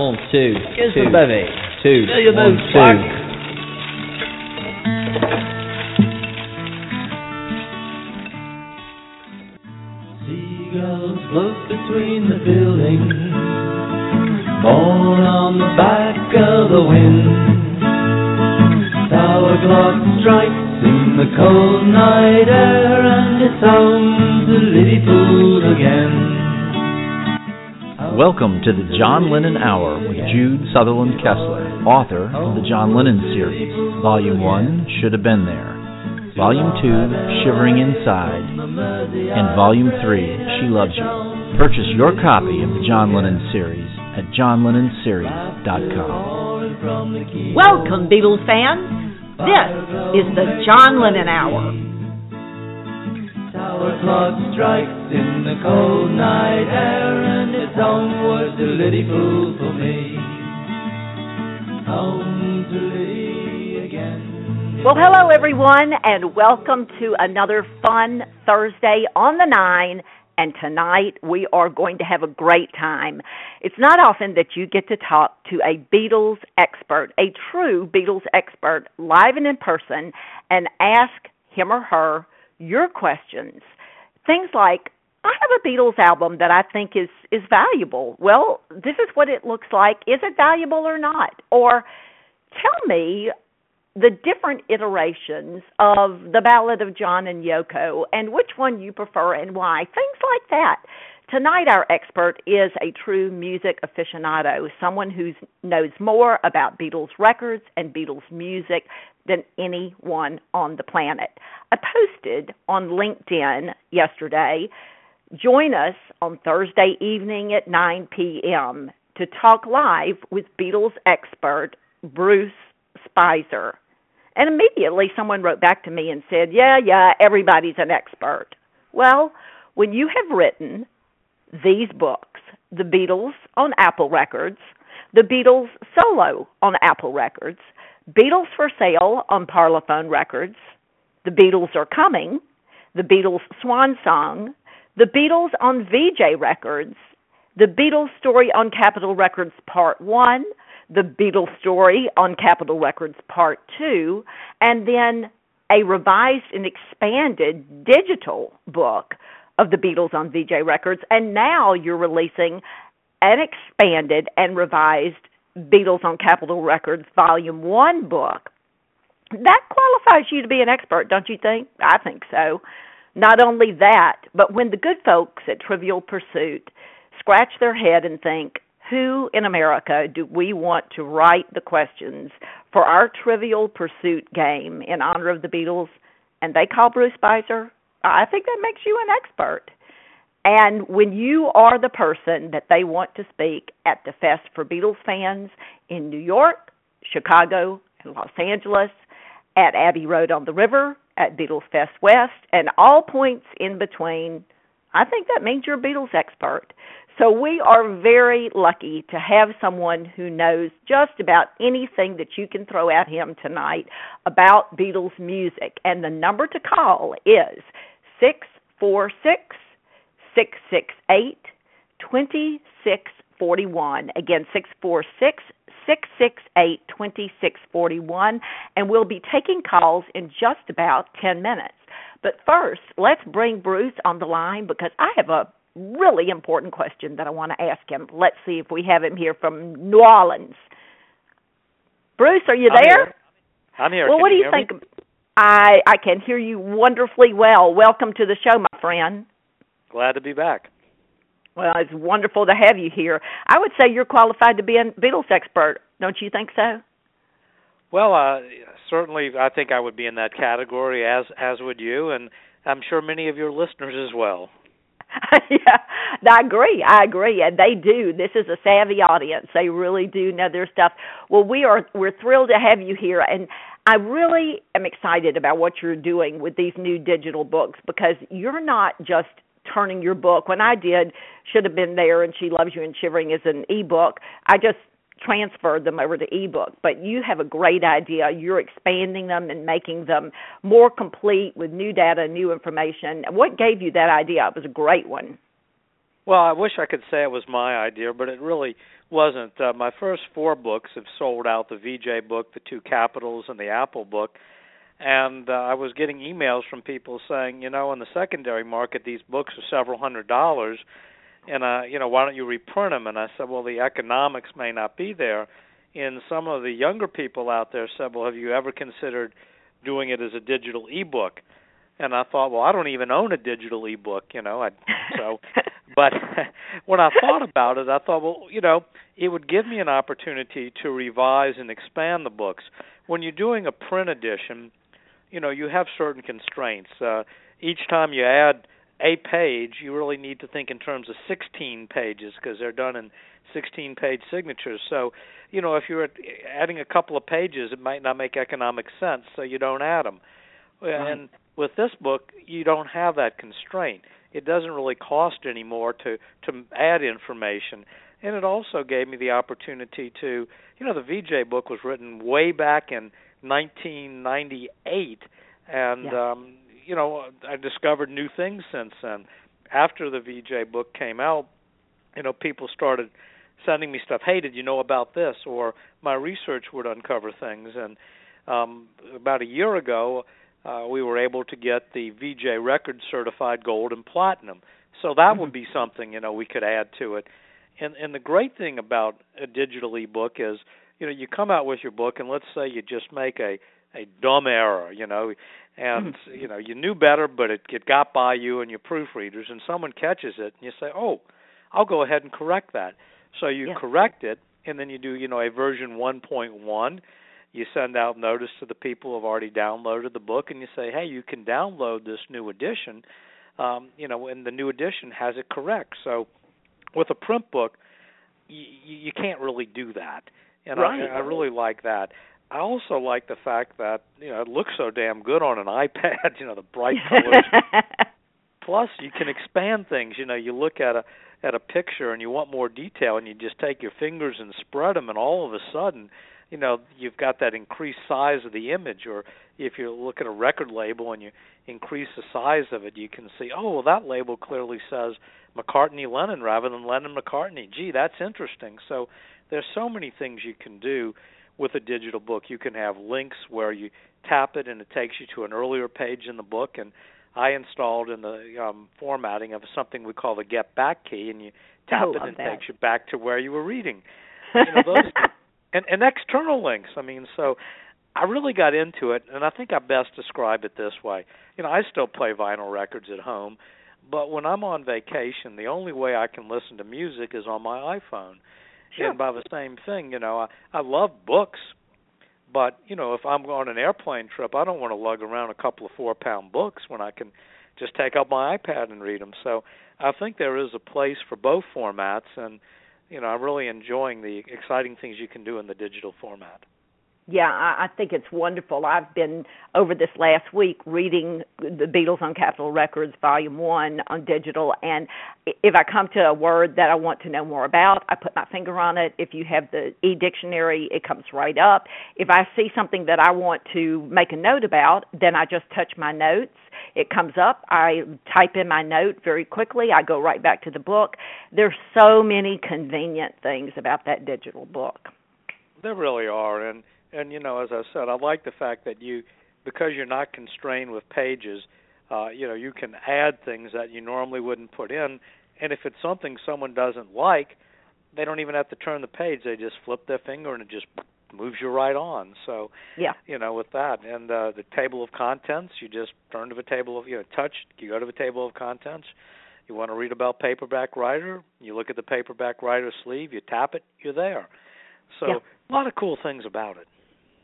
One, two, Kiss two, the baby. two, Tell one, two. fuck- Seagulls float between the buildings, borne on the back of the wind. Tower clock strikes in the cold night air, and it sounds a Liverpool Welcome to the John Lennon Hour with Jude Southerland Kessler, author of the John Lennon series. Volume 1, Should Have Been There. Volume 2, Shivering Inside. And Volume 3, She Loves You. Purchase your copy of the John Lennon series at johnlennonseries.com. Welcome, Beatles fans. This is the John Lennon Hour. Tower clock strikes in the cold night air, and it's onward to Liverpool for me. Home to Liddy again. Well, hello, everyone, and welcome to another fun Thursday on the Nine. And tonight we are going to have a great time. It's not often that you get to talk to a Beatles expert, a true Beatles expert, live and in person, and ask him or her your questions. Things like, I have a Beatles album that I think is is valuable. Well, this is what it looks like. Is it valuable or not? Or tell me the different iterations of the Ballad of John and Yoko and which one you prefer and why. Things like that. Tonight, our expert is a true music aficionado, someone who knows more about Beatles records and Beatles music than anyone on the planet. I posted on LinkedIn yesterday. Join us on Thursday evening at 9 p.m. to talk live with Beatles expert Bruce Spizer. And immediately someone wrote back to me and said, Yeah, yeah, everybody's an expert. Well, when you have written these books, The Beatles on Apple Records, The Beatles Solo on Apple Records, Beatles for Sale on Parlophone Records, The Beatles Are Coming, The Beatles Swan Song, The Beatles on Vee-Jay Records, The Beatles Story on Capitol Records Part 1, The Beatles Story on Capitol Records Part 2, and then a revised and expanded digital book of the Beatles on Vee-Jay Records, and now you're releasing an expanded and revised Beatles on Capitol Records Volume 1 book. That qualifies you to be an expert, don't you think? I think so. Not only that, but when the good folks at Trivial Pursuit scratch their head and think, who in America do we want to write the questions for our Trivial Pursuit game in honor of the Beatles? And they call Bruce Spizer. I think that makes you an expert. And when you are the person that they want to speak at the Fest for Beatles fans in New York, Chicago, and Los Angeles, at Abbey Road on the River, at Beatles Fest West, and all points in between, I think that means you're a Beatles expert. So we are very lucky to have someone who knows just about anything that you can throw at him tonight about Beatles music. And the number to call is 646 668 2641. Again, 646 668 2641. And we'll be taking calls in just about 10 minutes. But first, let's bring Bruce on the line because I have a really important question that I want to ask him. Let's see if we have him here from New Orleans. Bruce, are you I'm there? here. I'm here. Well, Can what do you you hear me? think? I I can hear you wonderfully well. Welcome to the show, my friend. Glad to be back. Well, it's wonderful to have you here. I would say you're qualified to be a Beatles expert. Don't you think so? Well, uh, certainly, I think I would be in that category, as as would you, and I'm sure many of your listeners as well. yeah, I agree. I agree, and they do. This is a savvy audience. They really do know their stuff. Well, we are we're thrilled to have you here, and I really am excited about what you're doing with these new digital books because you're not just turning your book. When I did, should have been there, and She Loves You and Shivering is an ebook. I just transferred them over to ebook but you have a great idea you're expanding them and making them more complete with new data new information what gave you that idea it was a great one Well, I wish I could say it was my idea, but it really wasn't. Uh, my first four books have sold out: the Vee-Jay book, the two Capitols, and the Apple book. And uh, I was getting emails from people saying, you know, in the secondary market, these books are several hundred dollars, and uh, you know, why don't you reprint them? And I said, well, the economics may not be there. And some of the younger people out there said, well, have you ever considered doing it as a digital ebook? and I thought, well, I don't even own a digital ebook, you know. I so but when I thought about it, I thought, well, you know, it would give me an opportunity to revise and expand the books. When you're doing a print edition, you know, you have certain constraints. Uh each time you add a page, you really need to think in terms of 16 pages because they're done in 16 page signatures. So, you know, if you're adding a couple of pages, it might not make economic sense, so you don't add them. Right. And with this book, you don't have that constraint. It doesn't really cost anymore to to add information, and it also gave me the opportunity to, you know, the Vee-Jay book was written way back in 1998, and yeah. um, you know, I discovered new things since then. After the Vee-Jay book came out, you know, people started sending me stuff. Hey, did you know about this? Or my research would uncover things. And um, about a year ago, uh, we were able to get the Vee-Jay record certified gold and platinum. So that would be something you know we could add to it. And and the great thing about a digital ebook is you know you come out with your book and let's say you just make a a dumb error, you know, and you know you knew better, but it it got by you and your proofreaders, and someone catches it, and you say, oh, I'll go ahead and correct that. So you correct it, and then you do you know a version 1.1 you send out notice to the people who've already downloaded the book and you say hey you can download this new edition. Um, you know and the new edition has it correct. So with a print book you, you can't really do that. And Right. I, I really like that I also like the fact that you know it looks so damn good on an iPad you know the bright colors. Plus you can expand things. You know you look at a at a picture and you want more detail and you just take your fingers and spread them and all of a sudden you know you've got that increased size of the image. Or if you look at a record label and you increase the size of it you can see oh well that label clearly says McCartney Lennon rather than Lennon McCartney. Gee that's interesting. So there's so many things you can do with a digital book you can have links where you tap it and it takes you to an earlier page in the book and I installed in the um, formatting of something we call the get back key, and you tap it and it takes you back to where you were reading. You know, those and, and external links. I mean, so I really got into it, and I think I best describe it this way. You know, I still play vinyl records at home, but when I'm on vacation, the only way I can listen to music is on my iPhone. Sure. And by the same thing, you know, I, I love books, but you know, if I'm on an airplane trip, I don't want to lug around a couple of four pound books when I can just take out my iPad and read them. So I think there is a place for both formats, and you know, I'm really enjoying the exciting things you can do in the digital format. Yeah, I, I think it's wonderful. I've been over this last week reading the Beatles on Capitol Records, Volume One, on digital, and if I come to a word that I want to know more about, I put my finger on it. If you have the e-dictionary, it comes right up. If I see something that I want to make a note about, then I just touch my notes. It comes up. I type in my note very quickly. I go right back to the book. There's so many convenient things about that digital book. There really are, and and you know, as I said, I like the fact that you, because you're not constrained with pages, uh, you know, you can add things that you normally wouldn't put in, and if it's something someone doesn't like, they don't even have to turn the page; they just flip their finger and it just moves you right on. So, Yeah. you know, with that, and uh, the table of contents, you just turn to the table of you know, touch, you go to the table of contents. You want to read about paperback writer, you look at the paperback writer sleeve, you tap it, you're there. So, Yeah. a lot of cool things about it.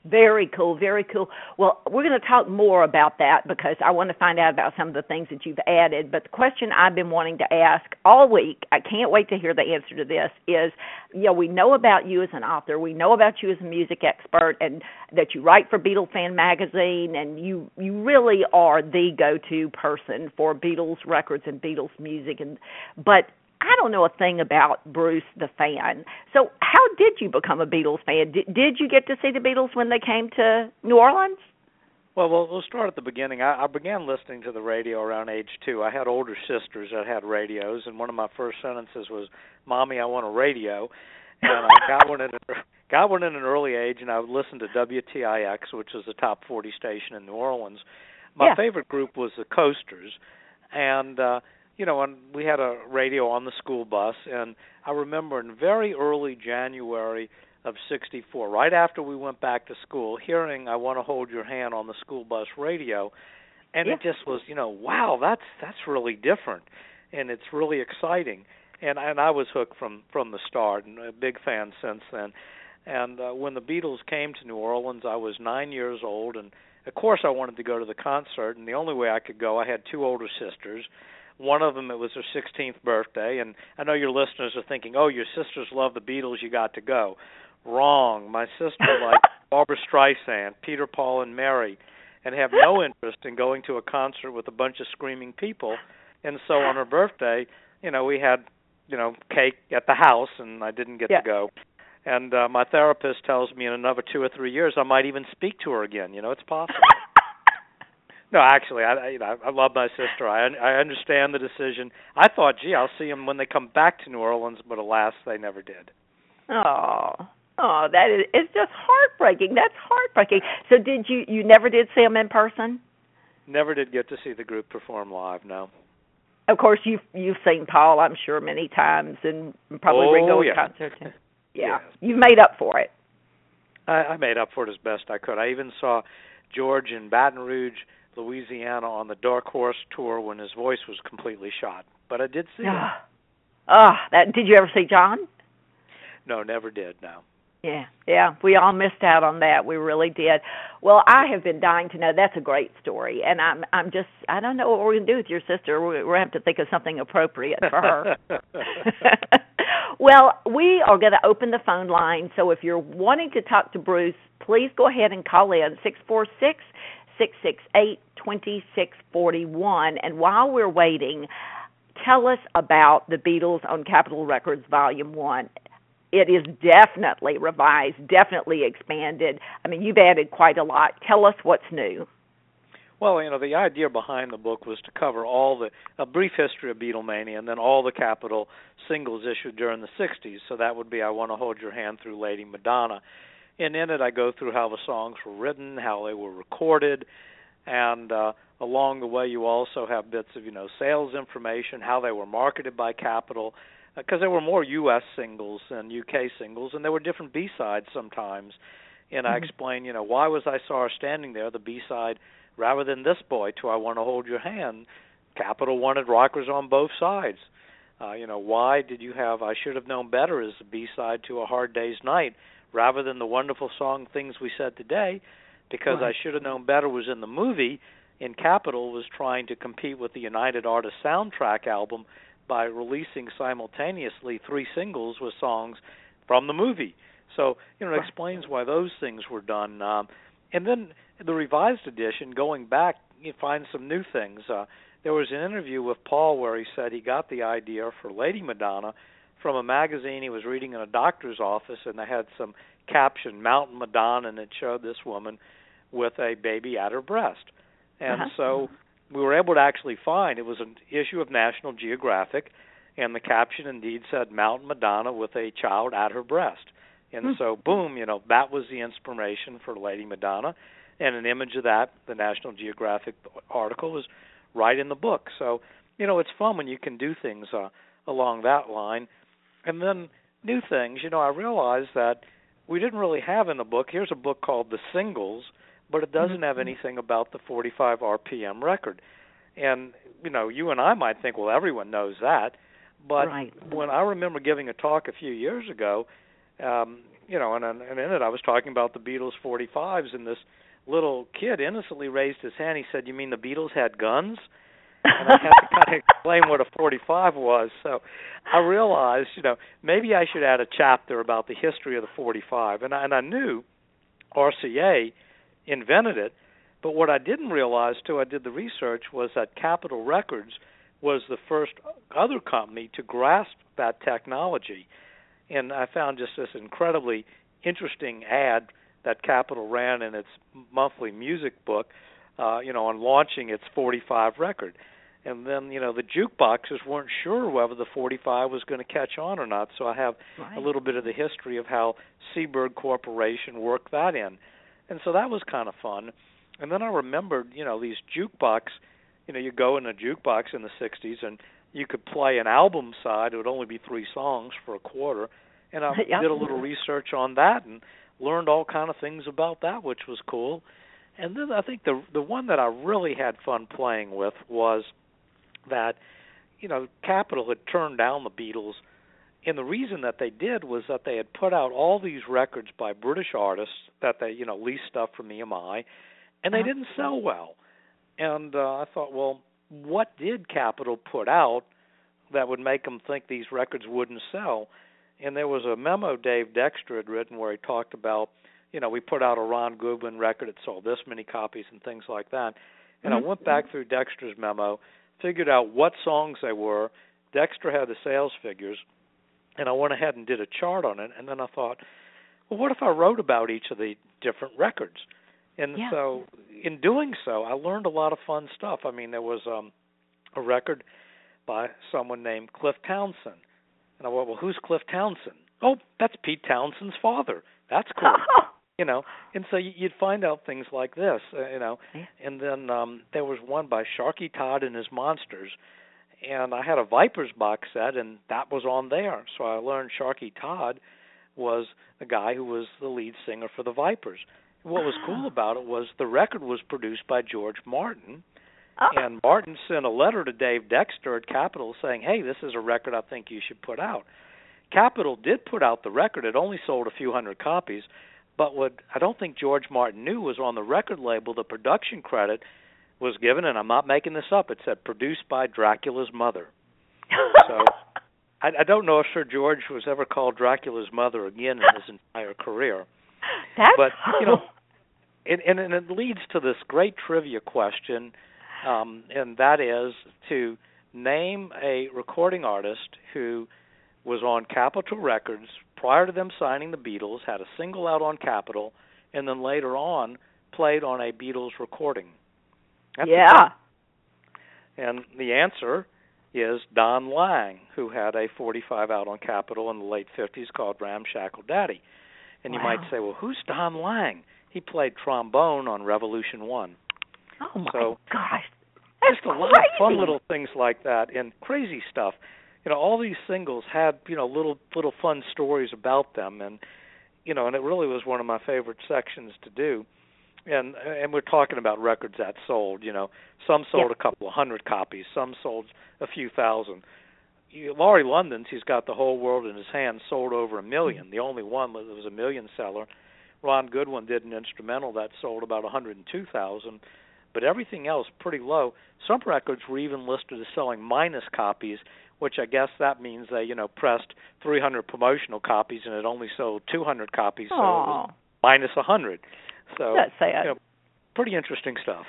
Very cool, very cool. Well, we're going to talk more about that because I want to find out about some of the things that you've added. But the question I've been wanting to ask all week, I can't wait to hear the answer to this, is you know, we know about you as an author, we know about you as a music expert, and that you write for Beatles Fan Magazine, and you you really are the go-to person for Beatles records and Beatles music. And but I don't know a thing about Bruce the fan. So, how did you become a Beatles fan? Did, did you get to see the Beatles when they came to New Orleans? Well, we'll, we'll start at the beginning. I, I began listening to the radio around age two. I had older sisters that had radios, and one of my first sentences was, "Mommy, I want a radio." And I got one at a, got one at an early age, and I would listen to WTIX, which was the top 40 station in New Orleans. My Yeah. favorite group was the Coasters, and uh, you know, and we had a radio on the school bus, and I remember in very early January of 64 right after we went back to school hearing I want to hold your hand on the school bus radio and it just was you know wow that's that's really different and it's really exciting. And and I was hooked from from the start and a big fan since then. And uh, when the Beatles came to New Orleans I was 9 years old and of course I wanted to go to the concert and the only way I could go I had two older sisters one of them it was her 16th birthday and I know your listeners are thinking oh your sisters love the Beatles you got to go. Wrong. My sister liked Barbra Streisand Peter Paul and Mary and have no interest in going to a concert with a bunch of screaming people. And so on her birthday you know we had you know cake at the house and I didn't get Yeah. to go. And uh, my therapist tells me in another 2 or 3 years I might even speak to her again. You know it's possible no, actually, I I- you know I love my sister. I I understand the decision. I thought, gee, I'll see them when they come back to New Orleans, but alas, they never did. Oh, oh, that is it's just heartbreaking. That's heartbreaking. So did you you never did see them in person? Never did get to see the group perform live. No. Of course, you've you've seen Paul, I'm sure, many times, and probably Oh, Ringo yeah. concert. Yeah, Yes. you've made up for it. I, I made up for it as best I could. I even saw George in Baton Rouge, Louisiana, on the Dark Horse tour when his voice was completely shot. But I did see him. Ah, that. Did you ever see John? No, never did. No. Yeah, yeah, we all missed out on that. We really did. Well, I have been dying to know. That's a great story, and I'm I'm just I don't know what we're gonna do with your sister. We're, we're gonna have to think of something appropriate for her. well, we are going to open the phone line. So if you're wanting to talk to Bruce, please go ahead and call in six four six six six eight twenty six forty one. And while we're waiting, tell us about the Beatles on Capitol Records Volume One. It is definitely revised, definitely expanded. I mean, you've added quite a lot. Tell us what's new. Well, you know, the idea behind the book was to cover all the a brief history of Beatlemania and then all the Capitol singles issued during the 60s. So that would be I Want to Hold Your Hand through Lady Madonna. And in it I go through how the songs were written, how they were recorded, and uh along the way you also have bits of, you know, sales information, how they were marketed by Capitol because there were more US singles than UK singles and there were different B-sides sometimes. And I Mhm. explain, you know, why was I saw her standing there, the B-side rather than this boy to I Want to Hold Your Hand. Capitol wanted rockers on both sides. Uh, you know, why did you have I Should Have Known Better as the B side to A Hard Day's Night rather than the wonderful song Things We Said Today? Because Right. I Should Have Known Better was in the movie in Capitol was trying to compete with the United Artists soundtrack album by releasing simultaneously three singles with songs from the movie. So, you know, it Right. explains why those things were done. Um, and then the revised edition, going back, you find some new things. Uh, there was an interview with Paul where he said he got the idea for Lady Madonna from a magazine he was reading in a doctor's office, and they had some caption "Mountain Madonna," and it showed this woman with a baby at her breast. And Uh-huh. so we were able to actually find it was an issue of National Geographic, and the caption indeed said "Mountain Madonna with a child at her breast." And Hmm. so, boom, you know, that was the inspiration for Lady Madonna, and an image of that, the National Geographic article, was right in the book. So, you know, it's fun when you can do things uh, along that line. And then new things, you know, I realized that we didn't really have in the book. Here's a book called The Singles, but it doesn't have Mhm. anything about the 45 RPM record. And, you know, you and I might think, well, everyone knows that. But Right. when I remember giving a talk a few years ago, um, you know, and, and in it I was talking about the Beatles 45s, and this little kid innocently raised his hand. He said, "You mean the Beatles had guns?" And I had to kind of explain what a 45 was. So I realized, you know, maybe I should add a chapter about the history of the 45. And I, and I knew RCA invented it, but what I didn't realize till I did the research, was that Capitol Records was the first other company to grasp that technology. And I found just this incredibly interesting ad that Capitol ran in its monthly music book, uh, you know, on launching its 45 record. And then, you know, the jukeboxes weren't sure whether the 45 was going to catch on or not. So I have right. a little bit of the history of how Seeburg Corporation worked that in. And so that was kind of fun. And then I remembered, you know, these jukebox, you know, you go in a jukebox in the 60s and you could play an album side. It would only be three songs for a quarter. And I Yep. did a little research on that and learned all kind of things about that, which was cool. And then I think the the one that I really had fun playing with was that you know Capitol had turned down the Beatles, and the reason that they did was that they had put out all these records by British artists that they you know leased stuff from EMI, and they Uh-huh. didn't sell well. And uh, I thought, well, what did Capitol put out that would make them think these records wouldn't sell? And there was a memo Dave Dexter had written where he talked about, you know, we put out a Ron Goodwin record, it sold this many copies and things like that. And Mhm. I went back through Dexter's memo, figured out what songs they were. Dexter had the sales figures, and I went ahead and did a chart on it. And then I thought, well, what if I wrote about each of the different records? And Yeah. so, in doing so, I learned a lot of fun stuff. I mean, there was um, a record by someone named Cliff Townshend, and I went, well, who's Cliff Townshend? Oh, that's Pete Townshend's father. That's cool. you know and so you- you'd find out things like this uh, you know and then um there was one by Sharkey Todd and his monsters and I had a Vipers box set and that was on there so I learned Sharkey Todd was the guy who was the lead singer for the Vipers what was cool Ah. about it was the record was produced by George Martin Oh. and Martin sent a letter to Dave Dexter at Capitol saying, "Hey, this is a record I think you should put out." Capitol did put out the record. It only sold a few hundred copies, but what I don't think George Martin knew was on the record label the production credit was given, and I'm not making this up. It said produced by Dracula's mother. So I, I don't know if Sir George was ever called Dracula's mother again in his entire career. That's but you know, and, and and it leads to this great trivia question, um, and that is to name a recording artist who was on Capitol Records prior to them signing the Beatles, had a single out on Capitol, and then later on played on a Beatles recording. That's yeah. and the answer is Don Lang, who had a 45 out on Capitol in the late 50s called Ramshackle Daddy. And you might say, well, who's Don Lang? He played trombone on Revolution 1. Oh my So, gosh. That's Just a lot crazy. of fun little things like that and crazy stuff. You know, all these singles had, you know, little little fun stories about them and you know, and it really was one of my favorite sections to do. And and we're talking about records that sold, you know. Some sold Yeah. a couple of hundred copies, some sold a few thousand. You, Laurie London's, he's got the whole world in his hands, sold over a million. Mm-hmm. The only one that was a million seller. Ron Goodwin did an instrumental that sold about 102,000, but everything else pretty low. Some records were even listed as selling minus copies, which I guess that means they, you know, pressed 300 promotional copies and it only sold 200 copies, so it was minus 100. So, That's sad. you know, pretty interesting stuff.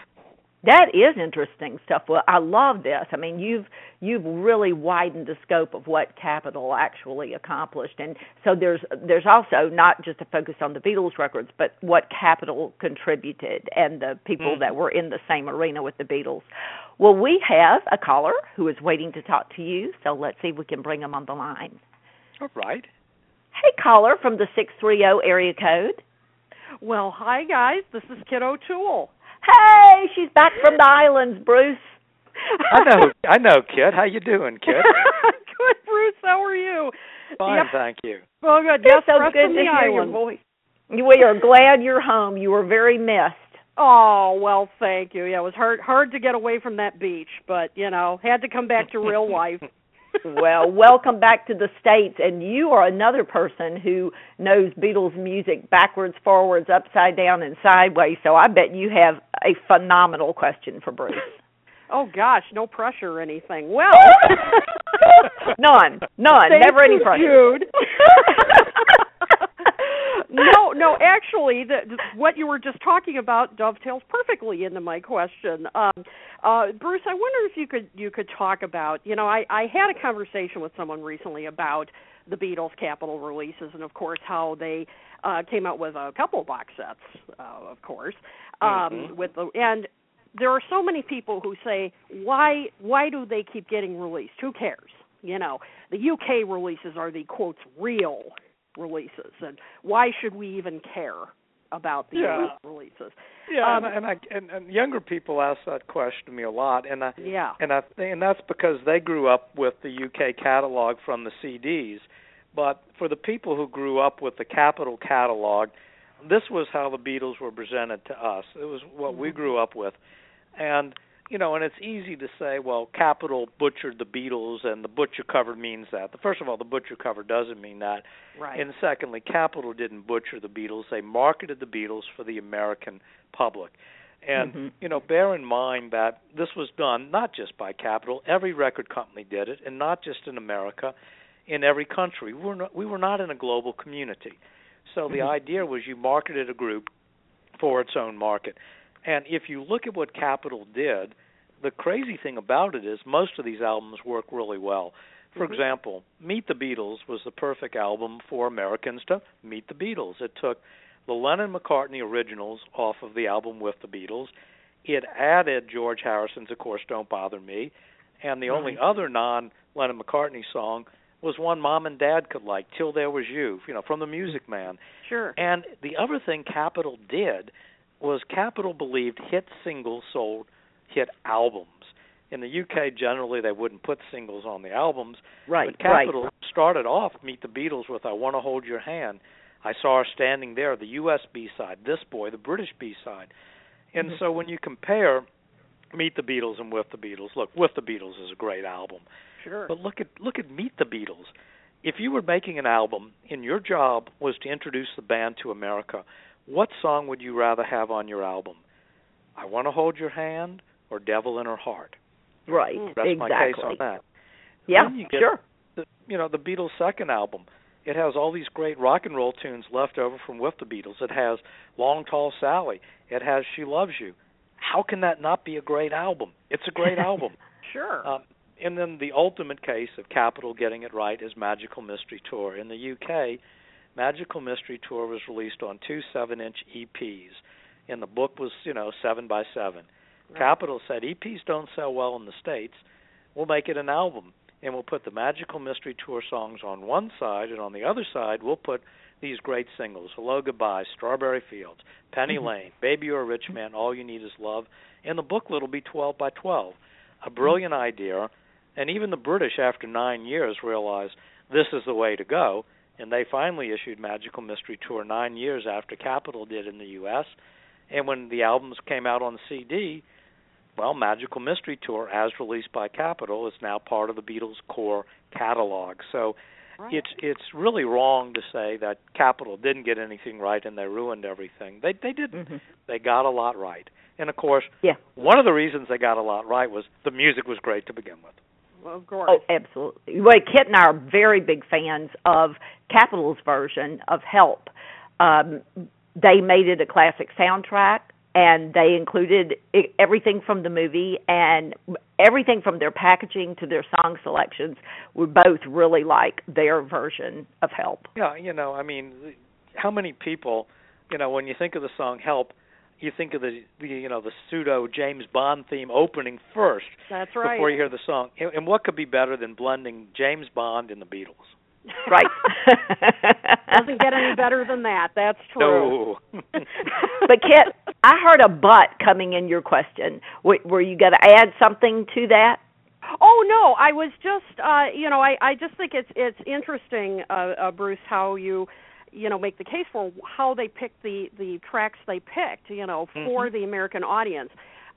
That is interesting stuff. Well, I love this. I mean, you've you've really widened the scope of what Capitol actually accomplished, and so there's there's also not just a focus on the Beatles records, but what Capitol contributed and the people Mhm. that were in the same arena with the Beatles. Well, we have a caller who is waiting to talk to you, so let's see if we can bring him on the line. All right. Hey, caller from the six three zero area code. Well, hi guys. This is Kit O'Toole. Hey, she's back from the islands, Bruce. I know, I know, Kit. How you doing, Kit? good, Bruce. How are you? Fine, Yep. thank you. Well, good. Yes, so rest good to the hear your voice. We are glad you're home. You were very missed. Oh well, thank you. Yeah, it was hard hard to get away from that beach, but you know, had to come back to real life. well, welcome back to the States. And you are another person who knows Beatles music backwards, forwards, upside down, and sideways. So I bet you have a phenomenal question for Bruce. Oh gosh, no pressure or anything. Well, none, none, Thank never any pressure. Jude. no, no. Actually, the, the, what you were just talking about dovetails perfectly into my question. Um, uh, Bruce, I wonder if you could you could talk about. You know, I I had a conversation with someone recently about the Beatles Capitol releases, and of course how they uh, came out with a couple box sets, uh, of course, um, mm-hmm. with the and there are so many people who say why why do they keep getting released? Who cares? You know, the UK releases are the quotes real releases, and why should we even care about the yeah. Releases? Yeah, um, and, and I and, and younger people ask that question to me a lot, and I yeah, and I and that's because they grew up with the UK catalog from the CDs. But for the people who grew up with the Capitol catalog, this was how the Beatles were presented to us. It was what we Mm-hmm. grew up with, and you know, and it's easy to say, well, Capitol butchered the Beatles, and the butcher cover means that. First of all, the butcher cover doesn't mean that, right. and secondly, Capitol didn't butcher the Beatles. They marketed the Beatles for the American public. And Mhm. you know, bear in mind that this was done not just by Capitol. Every record company did it, and not just in America, in every country. We were not, we were not in a global community. So the Mhm. idea was you marketed a group for its own market. And if you look at what Capitol did, the crazy thing about it is most of these albums work really well. For Mhm. example, Meet the Beatles was the perfect album for Americans to meet the Beatles. It took the Lennon McCartney originals off of the album with the Beatles. It added George Harrison's Of Course Don't Bother Me, and the only other non Lennon McCartney song was one mom and dad could like, Till There Was You, you know, from the Music Man. sure. And the other thing Capitol did was Capitol believed hit singles sold hit albums. In the UK, generally they wouldn't put singles on the albums, Right, but Capitol started off Meet the Beatles with I Want to Hold Your Hand. I saw her standing there, the US B side, This Boy, the British B side. And Mhm. so when you compare Meet the Beatles and With the Beatles, look, With the Beatles is a great album. Sure. But look at look at Meet the Beatles. If you were making an album and your job was to introduce the band to America, what song would you rather have on your album? I Want to Hold Your Hand or Devil in Her Heart? Right. Rest exactly. my case on that. Yeah, sure. The, you know, the Beatles' second album. It has all these great rock and roll tunes left over from with the Beatles. It has Long Tall Sally. It has She Loves You. How can that not be a great album? It's a great album. Sure. Um, and then the ultimate case of Capitol getting it right is Magical Mystery Tour. In the UK, Magical Mystery Tour was released on two seven-inch EPs, and the book was, you know, seven by seven. Right. Capitol said EPs don't sell well in the states. We'll make it an album, and we'll put the Magical Mystery Tour songs on one side, and on the other side we'll put these great singles: "Hello Goodbye," "Strawberry Fields," "Penny Mhm. Lane," "Baby You're a Rich Man," "All You Need Is Love," and the booklet will be 12 by 12. A brilliant idea, and even the British, after nine years, realized this is the way to go, and they finally issued Magical Mystery Tour nine years after Capitol did in the U.S. And when the albums came out on CD, well, Magical Mystery Tour, as released by Capitol, is now part of the Beatles' core catalog. So Right. it's it's really wrong to say that Capitol didn't get anything right and they ruined everything. They they didn't. Mhm. They got a lot right. And of course, Yeah. one of the reasons they got a lot right was the music was great to begin with. Well, of course. Oh, absolutely. Well, Kit and I are very big fans of Capitol's version of Help. Um, they made it a classic soundtrack, and they included everything from the movie and everything from their packaging to their song selections. We both really like their version of Help. Yeah, you know, I mean, how many people, you know, when you think of the song "Help," you think of the, the you know the pseudo James Bond theme opening first That's right. before you hear the song. And, and what could be better than blending James Bond and the Beatles? Right. Doesn't get any better than that. That's true. No. but Kit, I heard a but coming in your question. W- were you going to add something to that? Oh no, I was just uh you know, I I just think it's it's interesting uh, uh Bruce how you you know make the case for how they picked the the tracks they picked, you know, for Mhm. the American audience.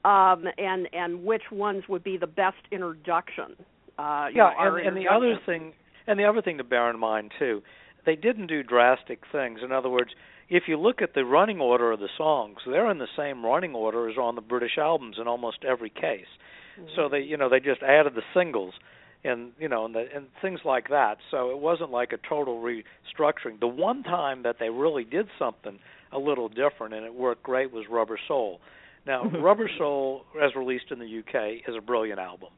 Um and and which ones would be the best introduction. Uh yeah, know, and, and the other thing, and the other thing to bear in mind too, they didn't do drastic things. In other words, if you look at the running order of the songs, they're in the same running order as on the British albums in almost every case. So they, you know, they just added the singles, and you know, and the, and things like that. So it wasn't like a total restructuring. The one time that they really did something a little different and it worked great was Rubber Soul. Now. Rubber Soul, as released in the UK, is a brilliant album.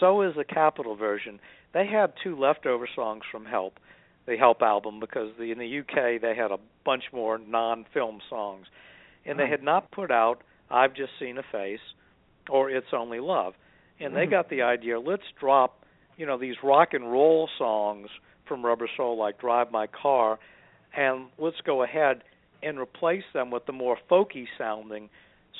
So is the Capitol version. They had two leftover songs from Help. the Help album because the, in the UK they had a bunch more non-film songs, and they had not put out "I've Just Seen a Face" or "It's Only Love," and they Mm-hmm. got the idea. Let's drop, you know, these rock and roll songs from Rubber Soul like "Drive My Car," and let's go ahead and replace them with the more folky sounding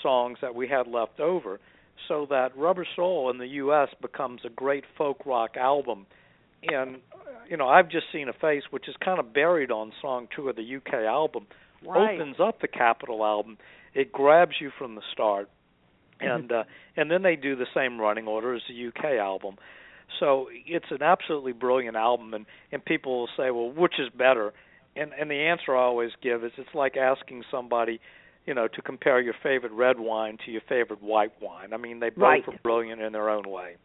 songs that we had left over so that Rubber Soul in the US becomes a great folk rock album. And you know I've just seen a face which is kind of buried on song 2 of the UK album Right. opens up the Capitol album it grabs you from the start and uh and then they do the same running order as the UK album so it's an absolutely brilliant album and and people will say well which is better and and the answer I always give is it's like asking somebody you know to compare your favorite red wine to your favorite white wine I mean they both Right. are brilliant in their own way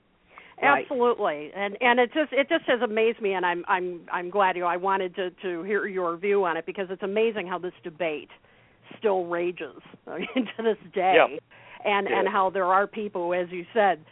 Right. Absolutely, and and it just it just has amazed me, and I'm I'm I'm glad you. I wanted to to hear your view on it because it's amazing how this debate still rages into this day, Yep. and Yeah. and how there are people, as you said,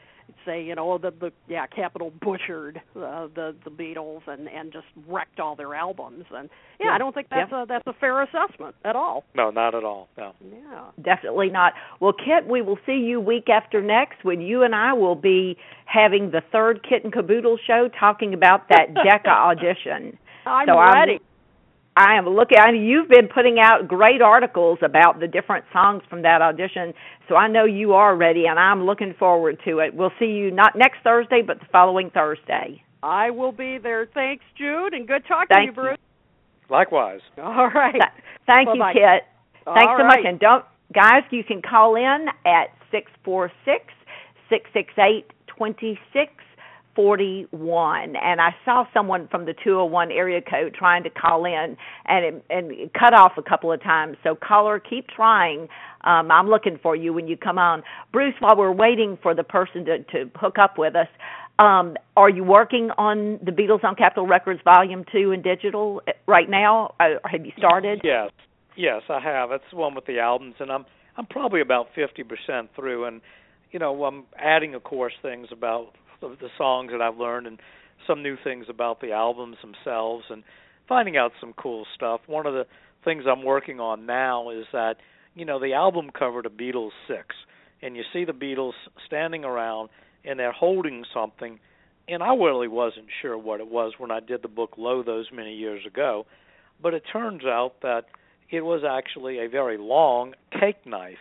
say you know the the yeah Capitol butchered uh, the the Beatles and and just wrecked all their albums, and yeah, Yeah. I don't think that's a that's a fair assessment at all. no not at all no Yeah. Definitely not. Well, Kit, we will see you week after next when you and I will be having the third Kit and Caboodle show talking about that Decca audition. I'm So I'm- ready. I am looking. I mean, you've been putting out great articles about the different songs from that audition, so I know you are ready, and I'm looking forward to it. We'll see you not next Thursday, but the following Thursday. I will be there. Thanks, Jude, and good talking Thank to you, Bruce. likewise All right. Th- Thank Bye-bye. you, Kit. Thanks All so much, and don't, guys, you can call in at six four six six six eight twenty six forty one. And I saw someone from the two hundred one area code trying to call in, and it, and it cut off a couple of times. So caller, keep trying. Um, I'm looking for you when you come on, Bruce. While we're waiting for the person to to hook up with us. Um, are you working on the Beatles on Capitol Records Volume Two in digital uh, right now? Uh, have you started? Yes, yes, I have. It's the one with the albums, and I'm I'm probably about fifty percent through, and you know I'm adding, of course, things about the, the songs that I've learned, and some new things about the albums themselves, and finding out some cool stuff. One of the things I'm working on now is that you know the album cover to Beatles Six, and you see the Beatles standing around, and they're holding something. And I really wasn't sure what it was when I did the book Lo those many years ago, but it turns out that it was actually a very long cake knife.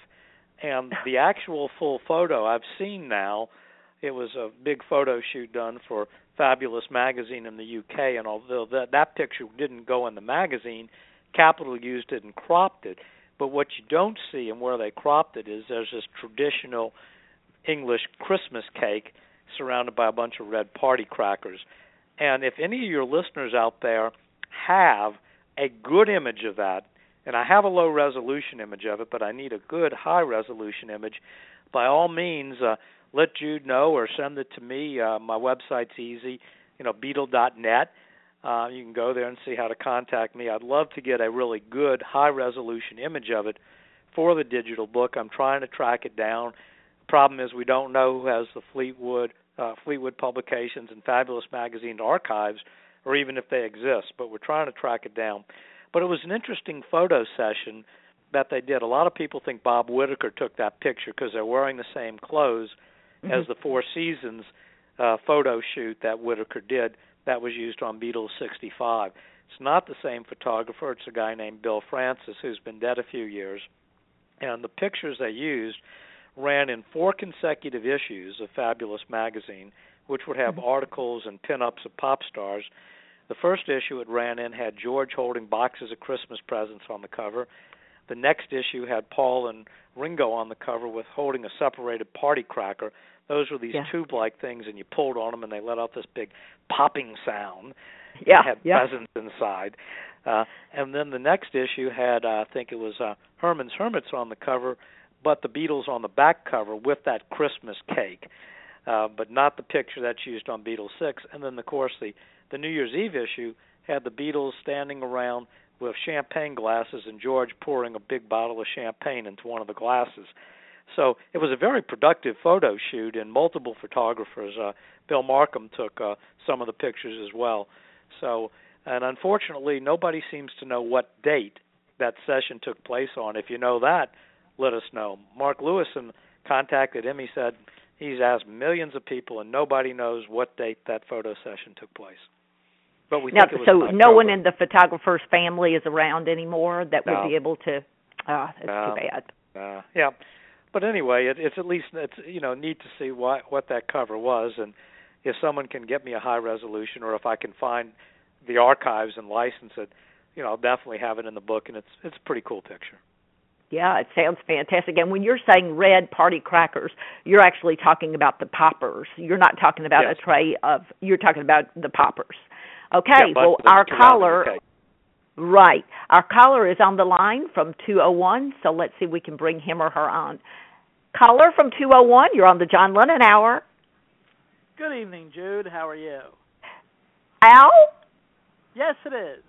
And the actual full photo I've seen now, it was a big photo shoot done for Fabulous magazine in the UK, and although that that picture didn't go in the magazine, Capitol used it and cropped it. But what you don't see and where they cropped it is there's this traditional English Christmas cake surrounded by a bunch of red party crackers. And if any of your listeners out there have a good image of that, and I have a low resolution image of it, but I need a good high resolution image, by all means, uh, let Jude know or send it to me. Uh, my website's easy, you know, beatle.net. Uh, you can go there and see how to contact me. I'd love to get a really good high resolution image of it for the digital book. I'm trying to track it down. Problem is we don't know who has the Fleetwood uh, Fleetwood Publications and Fabulous Magazine archives, or even if they exist. But we're trying to track it down. But it was an interesting photo session that they did. A lot of people think Bob Whitaker took that picture because they're wearing the same clothes as the Four Seasons uh, photo shoot that Whitaker did. That was used on Beatles 65. It's not the same photographer. It's a guy named Bill Francis who's been dead a few years. And the pictures they used ran in four consecutive issues of Fabulous magazine, which would have articles and pin-ups of pop stars. The first issue it ran in had George holding boxes of Christmas presents on the cover. The next issue had Paul and Ringo on the cover with holding a separated party cracker. Those were these Yeah. tube-like things, and you pulled on them, and they let out this big popping sound. Yeah, had yeah. presents inside. Uh, and then the next issue had, uh, I think it was uh, Herman's Hermits on the cover, but the Beatles on the back cover with that Christmas cake, uh, but not the picture that's used on Beatles Six. And then, of course, the the New Year's Eve issue had the Beatles standing around with champagne glasses and George pouring a big bottle of champagne into one of the glasses. So it was a very productive photo shoot, and multiple photographers. Uh, Bill Markham took uh, some of the pictures as well. So And unfortunately, nobody seems to know what date that session took place on. If you know that, let us know. Mark Lewisohn contacted him. He said he's asked millions of people, and nobody knows what date that photo session took place. But we now, think it was so in no one in the photographer's family is around anymore that No. would be able to. That's No. too bad. Uh, yeah, but anyway, it, it's at least it's you know neat to see what what that cover was, and if someone can get me a high resolution, or if I can find the archives and license it, you know, I'll definitely have it in the book, and it's it's a pretty cool picture. Yeah, it sounds fantastic. And when you're saying red party crackers, you're actually talking about the poppers. You're not talking about Yes. a tray of. You're talking about the poppers. Okay. Yeah, well, our caller. cake. Right. Our caller is on the line from 201, so let's see if we can bring him or her on. Caller from 201, you're on the John Lennon Hour. Good evening, Jude. How are you? Al? Yes, it is.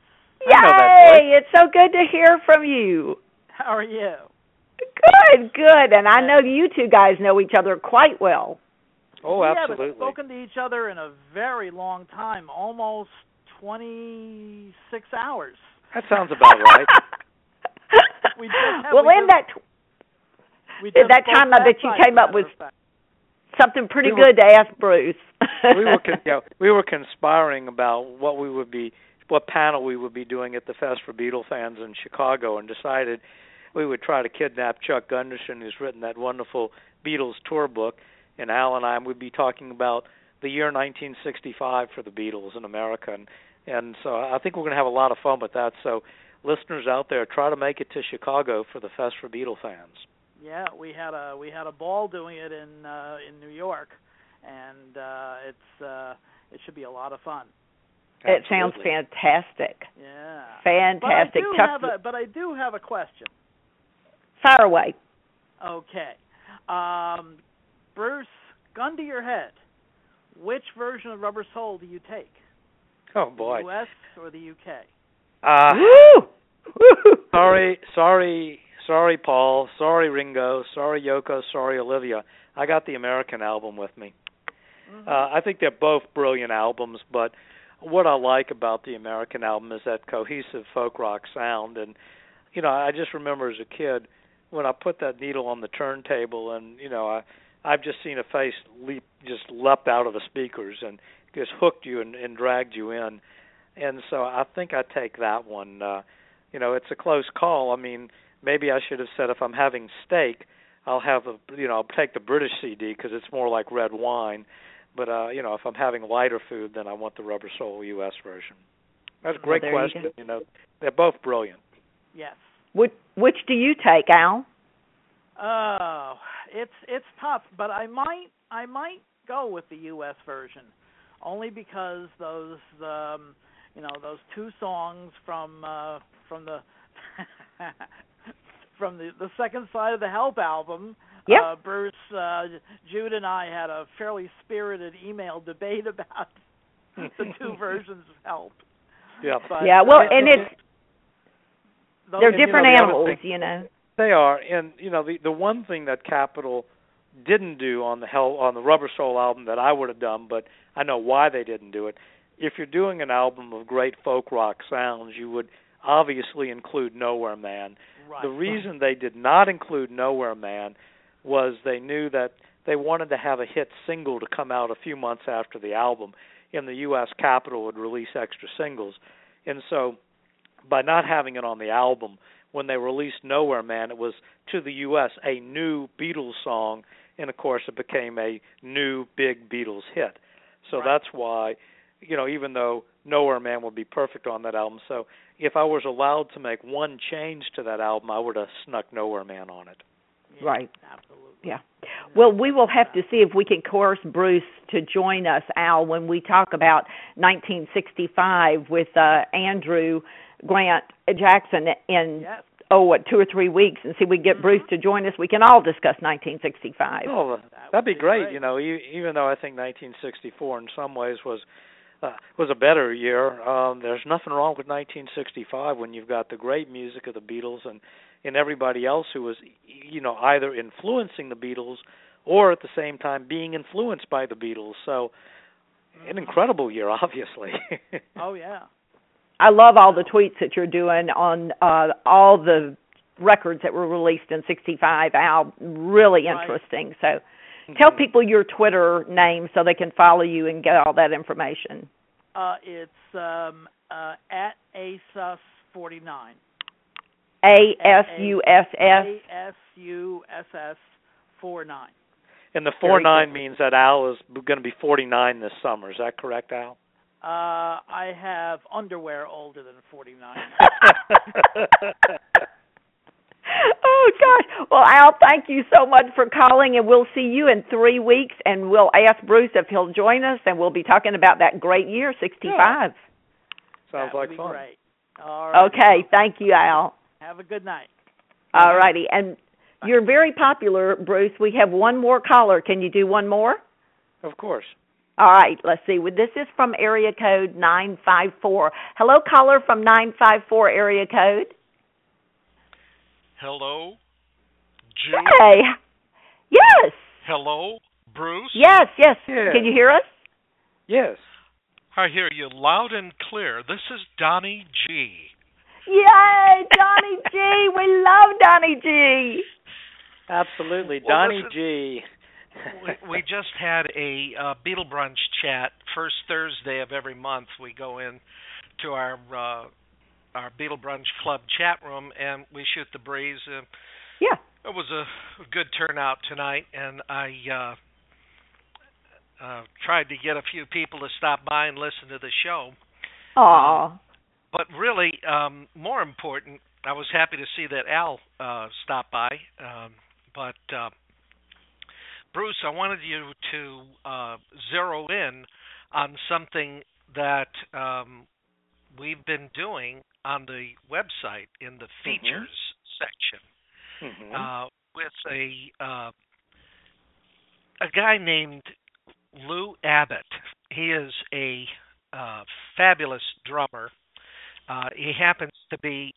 I know that Yay! It's so good to hear from you. How are you? Good, good. And I know you two guys know each other quite well. Oh, we absolutely. haven't spoken to each other in a very long time, almost 26 hours. That sounds about right. We just well, we in just- that We in that time, I bet you came up with matter of fact. something pretty We were- good to ask Bruce. we were con- yeah, we were conspiring about what we would be what panel we would be doing at the Fest for Beatle fans in Chicago and decided we would try to kidnap Chuck Gunderson who's written that wonderful Beatles tour book and Al and I would be talking about the year 1965 for the Beatles in America and and so I think we're going to have a lot of fun with that so listeners out there try to make it to Chicago for the Fest for Beatle fans. Yeah, we had a we had a ball doing it in uh in New York, and uh it's uh it should be a lot of fun. it sounds fantastic. Yeah. Fantastic. But I do Chuck, have a but I do have a question. fire away. Okay. Um Bruce, gun to your head. Which version of Rubber Soul do you take? Oh boy. The US or the UK? Uh Woo! Woo! sorry, sorry, sorry, Paul. Sorry, Ringo. Sorry, Yoko. Sorry, Olivia. I got the American album with me. Mm-hmm. Uh, I think they're both brilliant albums, but what I like about the American album is that cohesive folk rock sound. And you know, I just remember as a kid when I put that needle on the turntable, and you know, I I've just seen a face leap, just leapt out of the speakers and just hooked you and, and dragged you in. And so I think I take that one. Uh, you know, it's a close call. I mean, maybe I should have said if I'm having steak, I'll have a you know I'll take the British CD because it's more like red wine. But uh, you know, if I'm having lighter food, then I want the Rubber Soul U.S. version. That's a great there you question. go. You, know, they're both brilliant. Yes. Which, which do you take, Al? Oh, it's it's tough, but I might I might go with the U.S. version, only because those um, you know those two songs from uh, from the from the the second side of the Help album. Yep. Uh, Bruce, uh, Jude, and I had a fairly spirited email debate about the two versions of Help. Yeah. But, yeah, well, uh, and it's they're and, you know, different the animals, thing- you know. They are, and you know the the one thing that Capitol didn't do on the Hell on the Rubber Soul album that I would have done, but I know why they didn't do it. If you're doing an album of great folk rock sounds, you would obviously include Nowhere Man. right. The reason they did not include Nowhere Man was they knew that they wanted to have a hit single to come out a few months after the album. In the U.S., Capitol would release extra singles, and so by not having it on the album, when they released Nowhere Man, it was to the U.S. a new Beatles song, and of course, it became a new big Beatles hit. So Right. that's why, you know, even though Nowhere Man would be perfect on that album, so if I was allowed to make one change to that album, I would have snuck Nowhere Man on it. Yeah, Right. Absolutely. Yeah. Well, we will have to see if we can coerce Bruce to join us, Al, when we talk about 1965 with uh, Andrew Grant Jackson and Yes. Oh what two or three weeks, and see if we can get Bruce to join us. We can all discuss 1965. Oh, That that'd be great. great. You know, e- even though I think 1964 in some ways was uh, was a better year. Um, there's nothing wrong with 1965 when you've got the great music of the Beatles and and everybody else who was, you know, either influencing the Beatles or at the same time being influenced by the Beatles. So, an incredible year, obviously. Oh yeah. I love all the tweets that you're doing on uh, all the records that were released in 65. Al, really Right. interesting. So tell people your Twitter name so they can follow you and get all that information. Uh, it's um, uh, at asus49. A S U S S. A S U S S four nine. And the Very four nine means that Al is going to be 49 this summer. Is that correct, Al? Uh, I have underwear older than 49. oh gosh. Well, Al, thank you so much for calling, and we'll see you in three weeks. And we'll ask Bruce if he'll join us, and we'll be talking about that great year, '65. Sounds that would like be fun. Great. All right. Okay. Thank you, Al. Have a good night. All righty. And you're very popular, Bruce. We have one more caller. Can you do one more? Of course. All right, let's see. Well, This is from area code 954. Hello, caller from 954 area code. Hello, Jude. Hey. Yes. Hello, Bruce. Yes, yes. Yeah. Can you hear us? Yes. I hear you loud and clear. This is Donnie G. Yay, Donnie G. We love Donnie G. Absolutely. Well, Donnie listen- G. we, we just had a uh, Beatle Brunch chat. First Thursday of every month, we go in to our uh, our Beatle Brunch Club chat room and we shoot the breeze. Uh, Yeah. it was a good turnout tonight, and I uh, uh, tried to get a few people to stop by and listen to the show. Aw. But really, um, more important, I was happy to see that Al uh, stopped by. Um, but uh, Bruce, I wanted you to uh, zero in on something that um, we've been doing on the website in the features section Mhm. uh, with a uh, a guy named Lou Abbott. He is a uh, fabulous drummer. Uh, he happens to be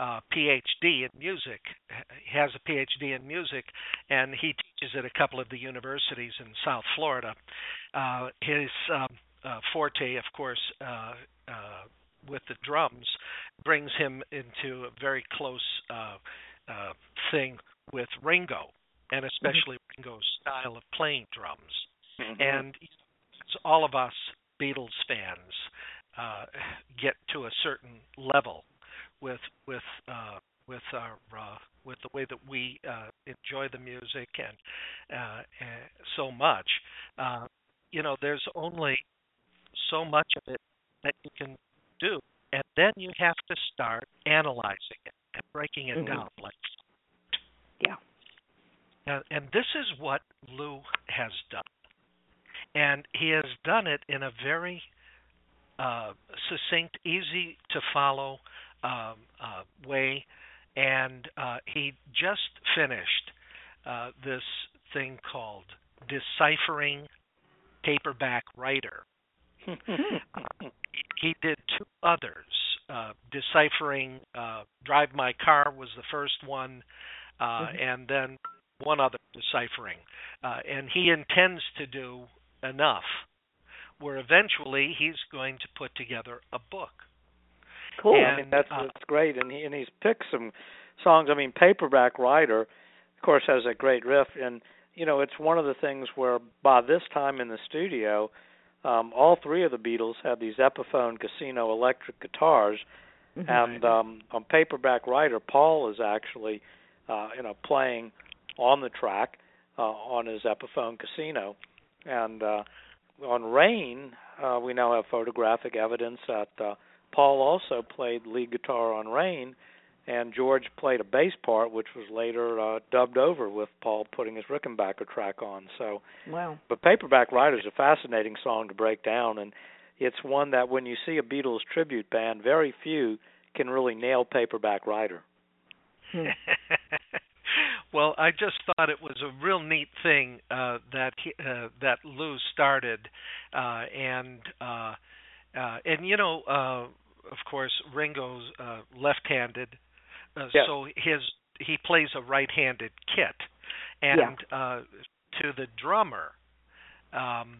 uh, PhD in music. He has a PhD in music, and he teaches at a couple of the universities in South Florida. Uh, his um, uh, forte, of course, uh, uh, with the drums, brings him into a very close uh, uh, thing with Ringo, and especially Ringo's style of playing drums. Mhm. And it's all of us Beatles fans uh, get to a certain level with with uh, with our uh, with the way that we uh, enjoy the music and uh, uh, so much. Uh, you know, there's only so much of it that you can do, and then you have to start analyzing it and breaking it Mhm. down. Like, Yeah. and, and this is what Lou has done, and he has done it in a very uh, succinct, easy to follow um, uh, way, and uh, he just finished uh, this thing called deciphering paperback writer. He did two others. Uh, deciphering uh, Drive My Car was the first one, uh, Mhm. and then one other deciphering. Uh, and he intends to do enough where eventually he's going to put together a book. Cool. I mean that's uh, that's great, and he and he's picked some songs. I mean, Paperback Writer, of course, has a great riff, and you know it's one of the things where by this time in the studio, um, all three of the Beatles had these Epiphone Casino electric guitars, Mhm. and um, on Paperback Writer, Paul is actually, uh, you know, playing on the track uh, on his Epiphone Casino, and uh, on Rain, uh, we now have photographic evidence that uh, Paul also played lead guitar on Rain, and George played a bass part, which was later uh, dubbed over with Paul putting his Rickenbacker track on. So, Wow. but Paperback Writer is a fascinating song to break down, and it's one that when you see a Beatles tribute band, very few can really nail Paperback Writer. Hmm. well, I just thought it was a real neat thing uh, that he, uh, that Lou started, uh, and uh, uh, and you know, uh, of course, Ringo's uh, left-handed, uh, Yes. so his he plays a right-handed kit, and uh, to the drummer, um,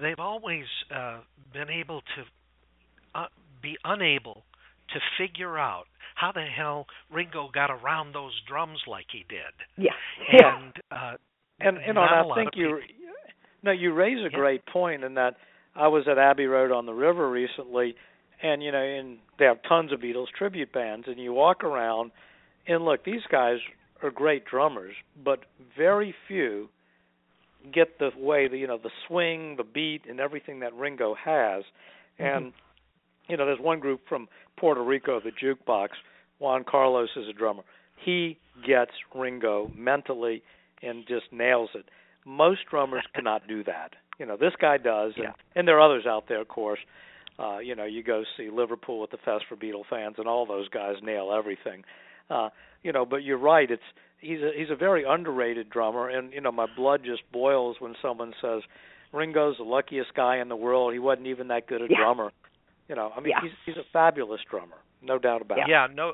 they've always uh, been able to uh, be unable to figure out how the hell Ringo got around those drums like he did. Yeah. And uh and you know, not a I lot think of you people- no, you raise a Yeah. great point in that I was at Abbey Road on the river recently, and you know, and they have tons of Beatles tribute bands, and you walk around, and look, these guys are great drummers, but very few get the way the you know the swing, the beat, and everything that Ringo has, mm-hmm. and you know, there's one group from Puerto Rico, the Jukebox. Juan Carlos is a drummer. He gets Ringo mentally and just nails it. Most drummers cannot do that. You know, this guy does, and, Yeah. and there are others out there, of course. Uh, you know, you go see Liverpool at the Fest for Beatle fans, and all those guys nail everything. Uh, you know, but you're right. It's he's a he's a very underrated drummer, and you know, my blood just boils when someone says Ringo's the luckiest guy in the world. He wasn't even that good a Yeah. drummer. You know, I mean, Yeah. he's he's a fabulous drummer, no doubt about it. yeah no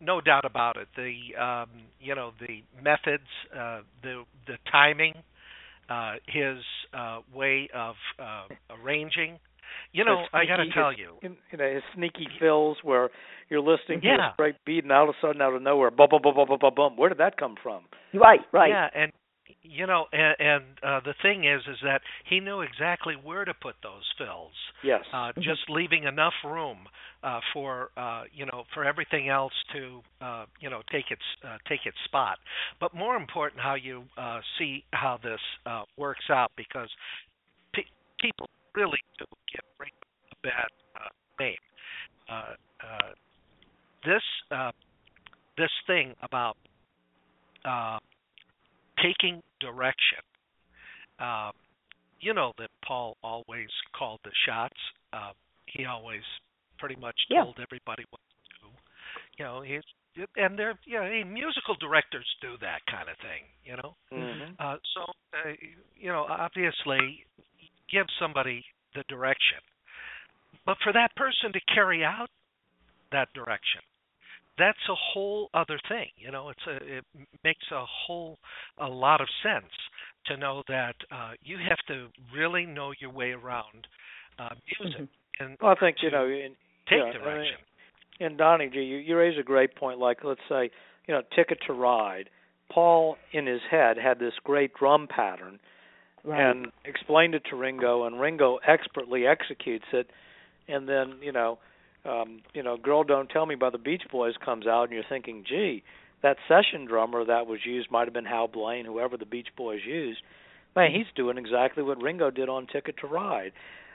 no doubt about it the um you know the methods uh the the timing uh his uh way of uh arranging you know His i got to sneaky- tell his- you you know his sneaky fills where you're listening to Yeah. a straight beat and all of a sudden out of nowhere bum bum bum bum bum bum bum. Where did that come from? Right, right. yeah and you know and, and uh the thing is is that he knew exactly where to put those fills. Yes. Uh just leaving enough room uh for uh you know for everything else to uh you know take its uh, take its spot. But more important how you uh see how this uh works out because pe- people really do give Ringo a bad uh, name uh uh this uh this thing about uh taking direction uh you know that Paul always called the shots uh he always pretty much Yeah. told everybody what to do. You know, he's and they're you know, hey, musical directors do that kind of thing, you know. hmm Uh so uh, you know, obviously give somebody the direction. But for that person to carry out that direction, that's a whole other thing, you know. It's a it makes a whole a lot of sense to know that uh you have to really know your way around uh music Mhm. and well I think you know in, take yeah, I mean, direction. and Donnie G, you, you raise a great point. Like, let's say, you know, Ticket to Ride. Paul, in his head, had this great drum pattern Right. and explained it to Ringo, and Ringo expertly executes it. And then, you know, um, you know, "Girl Don't Tell Me" by the Beach Boys comes out, and you're thinking, "Gee, that session drummer that was used might have been Hal Blaine, whoever the Beach Boys used. Man, he's doing exactly what Ringo did on Ticket to Ride."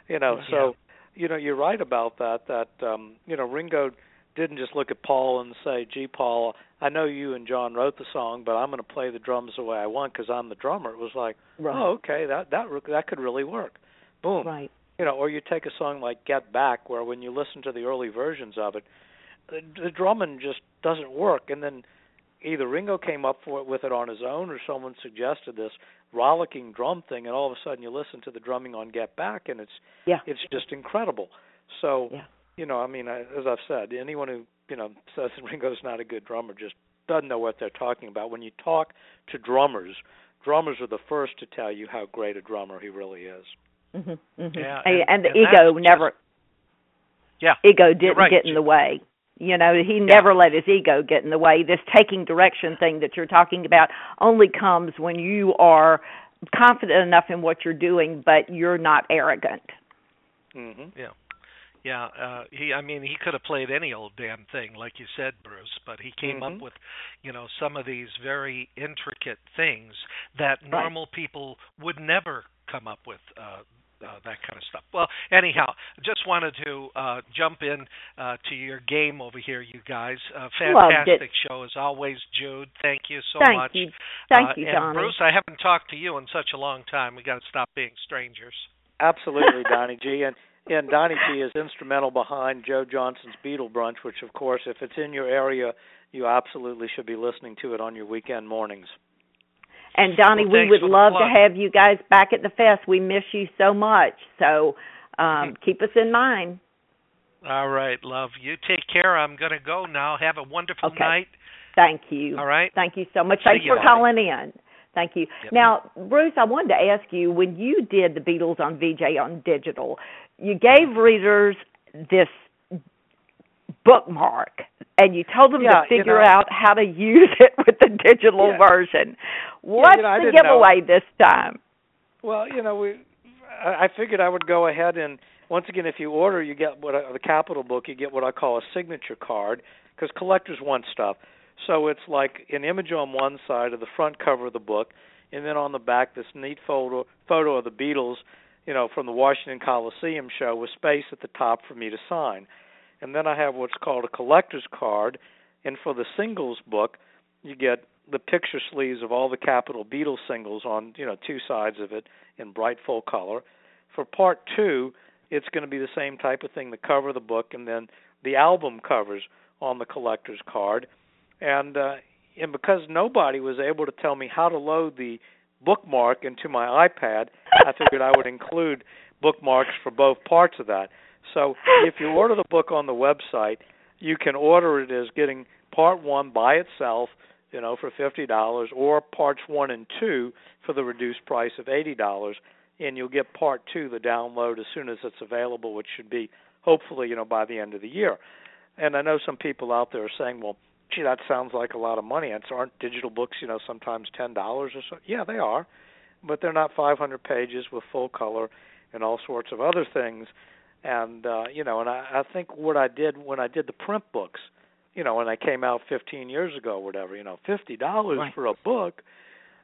You know, so you know, you're right about that. That um, you know, Ringo didn't just look at Paul and say, "Gee, Paul, I know you and John wrote the song, but I'm going to play the drums the way I want because I'm the drummer." It was like, right. "Oh, okay, that that that could really work." Boom. right. You know, or you take a song like "Get Back," where when you listen to the early versions of it, the, the drumming just doesn't work, and then either Ringo came up for it with it on his own, or someone suggested this rollicking drum thing, and all of a sudden you listen to the drumming on "Get Back," and it's Yeah. it's just incredible. So, Yeah. You know, I mean, I, as I've said, anyone who you know says that Ringo's not a good drummer just doesn't know what they're talking about. When you talk to drummers, drummers are the first to tell you how great a drummer he really is. Mhm. Mhm. Yeah, and, and- and the and ego that's never Yeah. ego didn't right, get in the way. You know, he never let his ego get in the way. This taking direction thing that you're talking about only comes when you are confident enough in what you're doing, but you're not arrogant. Mm-hmm. Yeah. Yeah, uh he I mean he could have played any old damn thing like you said Bruce, but he came Mhm. up with, you know, some of these very intricate things that normal people would never come up with uh uh, that kind of stuff. Well, anyhow, just wanted to uh, jump in uh, to your game over here, you guys. Uh, fantastic show as always, Jude. Thank you so Thank much. you. Thank Uh, you, and Johnny. Bruce, I haven't talked to you in such a long time. We got to stop being strangers. Absolutely, Donnie G. And and Donnie G is instrumental behind Joe Johnson's Beatle Brunch, which, of course, if it's in your area, you absolutely should be listening to it on your weekend mornings. And Donnie, Well, we would love to have you guys back at the fest. We miss you so much. So um, keep us in mind. All right, love. You take care. I'm going to go now. Have a wonderful Okay. night. Thank you. All right. Thank you so much. Thanks you, for Bonnie. calling in. Thank you. Yep. Now, Bruce, I wanted to ask you when you did the Beatles on Vee-Jay on digital, you gave readers this bookmark and you told them yeah, to figure you know, out how to use it with the digital yeah. version. What's yeah, you know, the giveaway know. this time? Well, you know, we I figured I would go ahead and once again, if you order, you get what I, the Capitol book. You get what I call a signature card because collectors want stuff. So it's like an image on one side of the front cover of the book, and then on the back this neat photo photo of the Beatles, you know, from the Washington Coliseum show with space at the top for me to sign. And then I have what's called a collector's card, and for the singles book, you get the picture sleeves of all the Capitol Beatles singles on, you know, two sides of it in bright full color. For part 2, it's going to be the same type of thing the cover of the book and then the album covers on the collector's card and uh and because nobody was able to tell me how to load the bookmark into my iPad I figured I would include bookmarks for both parts of that so if you order the book on the website you can order it as getting part 1 by itself you know for $50 or parts 1 and 2 for the reduced price of $80 and you'll get part two, the download, as soon as it's available, which should be hopefully, you know, by the end of the year. And I know some people out there are saying, well, gee, that sounds like a lot of money. And so aren't digital books, you know, sometimes ten dollars or so? Yeah, they are, but they're not 500 pages with full color and all sorts of other things. And uh, you know, and I, I think what I did when I did the print books, you know, when I came out 15 years ago, or whatever, you know, fifty dollars right. for a book,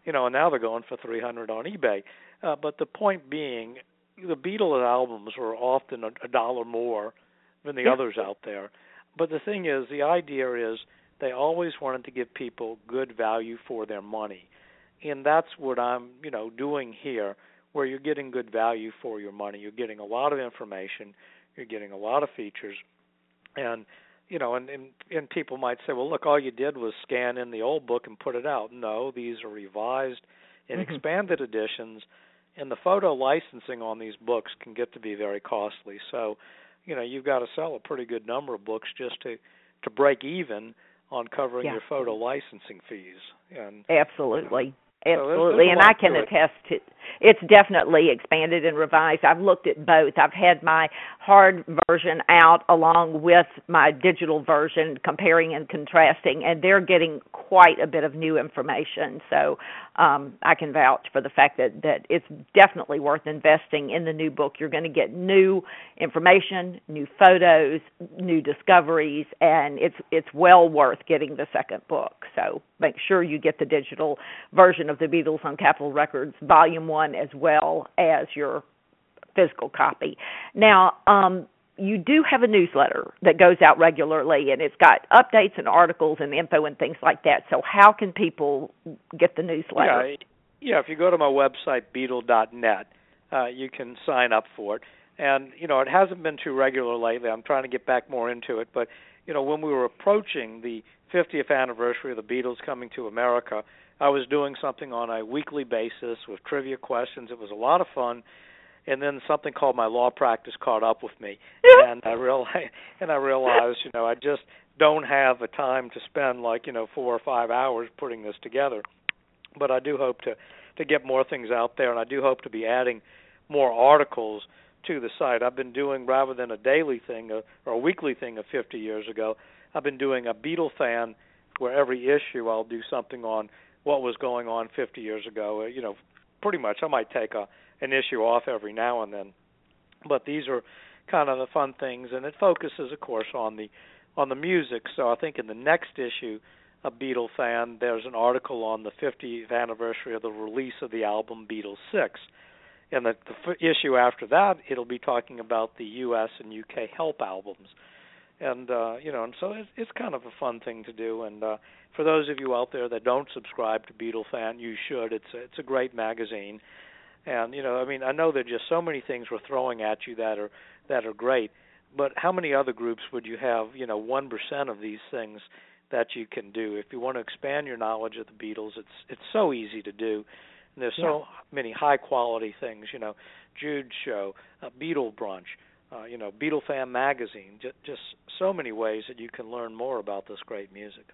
you know, and now they're going for 300 on eBay. Uh, but the point being, the Beatles albums were often a, a dollar more than the yeah. others out there. But the thing is, the idea is they always wanted to give people good value for their money, and that's what I'm, you know, doing here, where you're getting good value for your money. You're getting a lot of information, you're getting a lot of features, and you know, and, and and people might say, well, look, all you did was scan in the old book and put it out. No, these are revised and mm-hmm. expanded editions and the photo licensing on these books can get to be very costly. So, you know, you've got to sell a pretty good number of books just to to break even on covering yeah. your photo licensing fees. And absolutely. Absolutely, there's, there's and I can attest to it's definitely expanded and revised. I've looked at both. I've had my hard version out along with my digital version, comparing and contrasting, and they're getting quite a bit of new information. So um, I can vouch for the fact that that it's definitely worth investing in the new book. You're going to get new information, new photos, new discoveries, and it's it's well worth getting the second book. So make sure you get the digital version of the Beatles on Capitol Records, Volume One, as well as your physical copy. Now, um, you do have a newsletter that goes out regularly and it's got updates and articles and info and things like that. So how can people get the newsletter? Yeah, yeah if you go to my website beatle.net, uh, you can sign up for it. And you know, it hasn't been too regular lately. I'm trying to get back more into it, but you know, when we were approaching the 50th anniversary of the Beatles coming to America, I was doing something on a weekly basis with trivia questions. It was a lot of fun. And then something called my law practice caught up with me. And i realized and i realized you know i just don't have a time to spend like you know four or five hours putting this together. But i do hope to to get more things out there and i do hope to be adding more articles to the site. I've been doing rather than a daily thing or a weekly thing of 50 years ago i've been doing a beatle fan where every issue i'll do something on what was going on 50 years ago uh, you know pretty much i might take a an issue off every now and then. But these are kind of the fun things, and it focuses, of course, on the on the music. So I think in the next issue of Beatle Fan, there's an article on the 50th anniversary of the release of the album Beatles Six, and the, the issue after that, it'll be talking about the U.S. and U.K. help albums. And uh, you know, and so it's, it's kind of a fun thing to do. And uh, for those of you out there that don't subscribe to Beatle Fan, you should. It's a, it's a great magazine and you know, I mean, I know there are just so many things we're throwing at you that are that are great, but how many other groups would you have? You know, one percent of these things that you can do. If you want to expand your knowledge of the Beatles, it's it's so easy to do. And there's so many high quality things. You know, Jude Show, uh, Beatle Brunch. Uh, you know, Beatle Fan Magazine, just, just so many ways that you can learn more about this great music.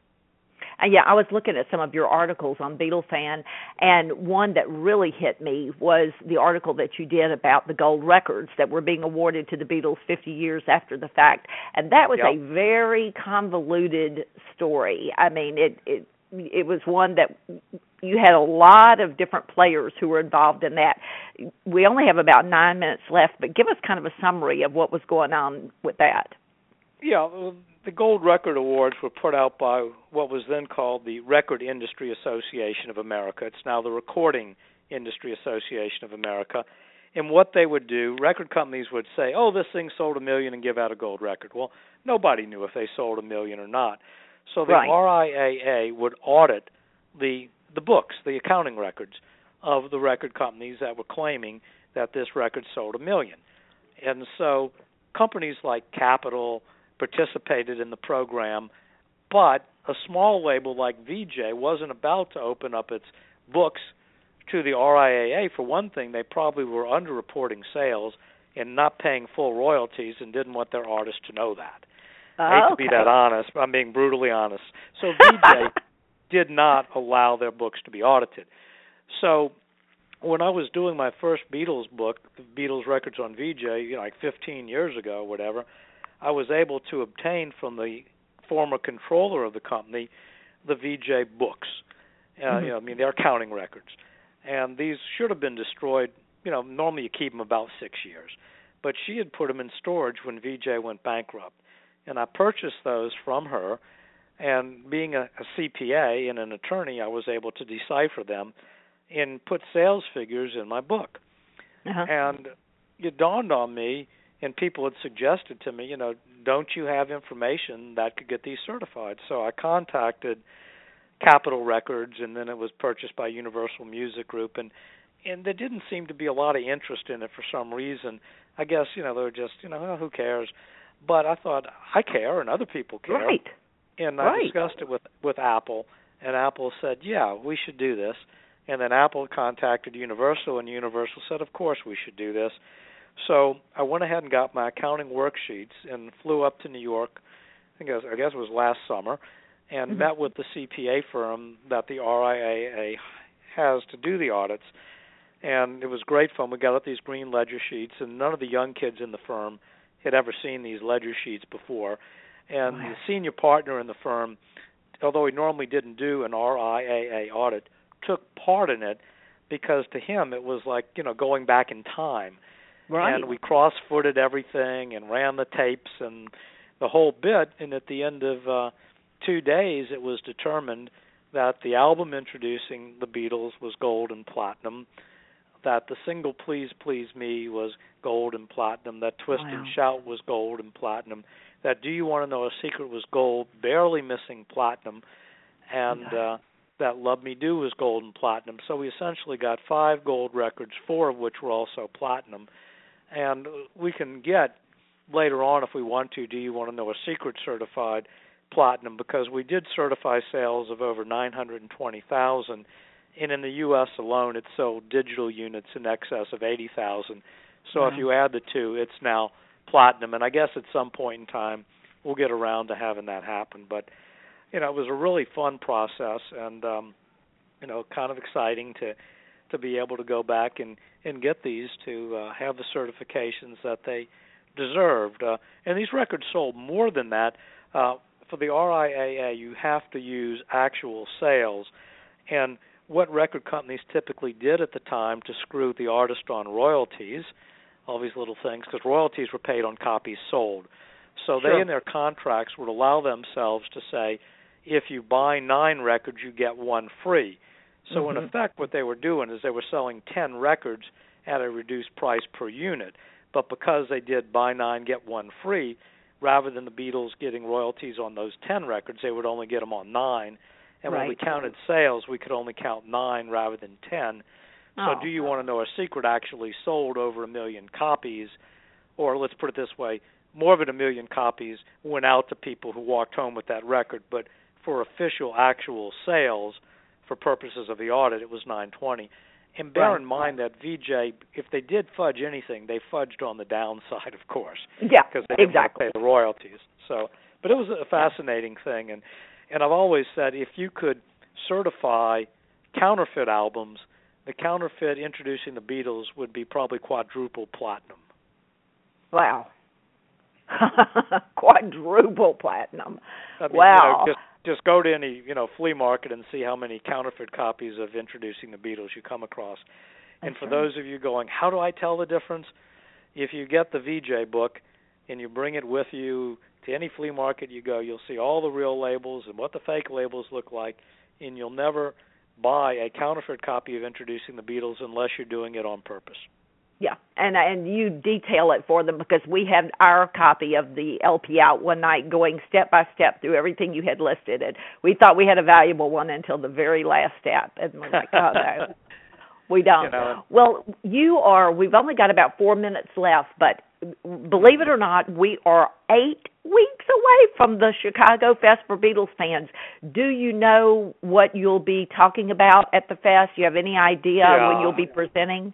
And yeah, I was looking at some of your articles on Beatle Fan, and one that really hit me was the article that you did about the gold records that were being awarded to the Beatles 50 years after the fact, and that was yep. a very convoluted story. I mean, it it it was one that you had a lot of different players who were involved in that. We only have about nine minutes left, but give us kind of a summary of what was going on with that. Yeah, the Gold Record Awards were put out by what was then called the Record Industry Association of America. It's now the Recording Industry Association of America. And what they would do, record companies would say, "Oh, this thing sold a million and give out a gold record." Well, nobody knew if they sold a million or not. So the right. RIAA would audit the the books, the accounting records of the record companies that were claiming that this record sold a million. And so companies like Capitol participated in the program, but a small label like Vee-Jay wasn't about to open up its books to the RIAA. For one thing, they probably were underreporting sales and not paying full royalties and didn't want their artists to know that. I hate okay. to be that honest, but I'm being brutally honest. So Vee-Jay did not allow their books to be audited. So when I was doing my first Beatles book, the Beatles records on Vee-Jay, you know, like 15 years ago, or whatever, I was able to obtain from the former controller of the company the Vee-Jay books. Uh, mm-hmm. You know, I mean, they're counting records, and these should have been destroyed. You know, normally you keep them about six years, but she had put them in storage when Vee-Jay went bankrupt, and I purchased those from her and being a, a CPA and an attorney, I was able to decipher them and put sales figures in my book. Uh-huh. And it dawned on me, and people had suggested to me, you know, don't you have information that could get these certified? So I contacted Capitol Records, and then it was purchased by Universal Music Group, and and there didn't seem to be a lot of interest in it for some reason. I guess you know they were just you know oh, who cares, but I thought I care and other people care. Right and right. I discussed it with with Apple, and Apple said, "Yeah, we should do this." And then Apple contacted Universal, and Universal said, "Of course we should do this." So I went ahead and got my accounting worksheets and flew up to New York. I was, I guess it was last summer, and mm-hmm. met with the CPA firm that the RIAA has to do the audits. And it was great fun. We got up these green ledger sheets, and none of the young kids in the firm had ever seen these ledger sheets before and wow. the senior partner in the firm, although he normally didn't do an RIAA audit, took part in it because to him it was like you know going back in time. Right. And we cross-footed everything and ran the tapes and the whole bit. And at the end of uh, two days, it was determined that the album introducing the Beatles was gold and platinum. That the single "Please Please Me" was gold and platinum. That "Twist wow. and Shout" was gold and platinum that Do You Want to Know a Secret was gold, barely missing platinum, and uh, that Love Me Do was gold and platinum. So we essentially got five gold records, four of which were also platinum. And we can get later on, if we want to, Do You Want to Know a Secret certified platinum because we did certify sales of over 920,000 and in the US alone it sold digital units in excess of 80,000. So wow. if you add the two, it's now platinum, and I guess at some point in time we'll get around to having that happen. But you know, it was a really fun process, and um, you know, kind of exciting to to be able to go back and and get these to uh, have the certifications that they deserved. Uh, and these records sold more than that. Uh, for the RIAA, you have to use actual sales, and what record companies typically did at the time to screw the artist on royalties all these little things because royalties were paid on copies sold. So sure. they in their contracts would allow themselves to say, if you buy nine records, you get one free. So mm-hmm. in effect, what they were doing is they were selling ten records at a reduced price per unit. But because they did buy nine get one free, rather than the Beatles getting royalties on those ten records, they would only get them on nine. And right. when we counted sales, we could only count nine rather than ten. So, oh. do you want to know a secret actually sold over a million copies, or let's put it this way, more than a million copies went out to people who walked home with that record, but for official actual sales, for purposes of the audit, it was 920. And bear right. in mind that Vee-Jay, if they did fudge anything, they fudged on the downside, of course. Yeah, because they didn't exactly. pay the royalties. So, but it was a fascinating thing, and And I've always said if you could certify counterfeit albums, the counterfeit introducing the Beatles would be probably quadruple platinum. Wow. quadruple platinum. I mean, wow. You know, just just go to any you know flea market and see how many counterfeit copies of Introducing the Beatles you come across. And That's for right. those of you going, how do I tell the difference? If you get the Vee-Jay book and you bring it with you to any flea market you go, you'll see all the real labels and what the fake labels look like, and you'll never buy a counterfeit copy of Introducing the Beatles unless you're doing it on purpose. Yeah, and and you detail it for them because we had our copy of the LP out one night, going step by step through everything you had listed, and we thought we had a valuable one until the very last step, and we're like, oh no, we don't. You know. Well, you are. We've only got about four minutes left, but believe it or not, we are eight weeks away from the Chicago Fest for Beatles fans. Do you know what you'll be talking about at the fest? Do you have any idea Yeah. when you'll be presenting?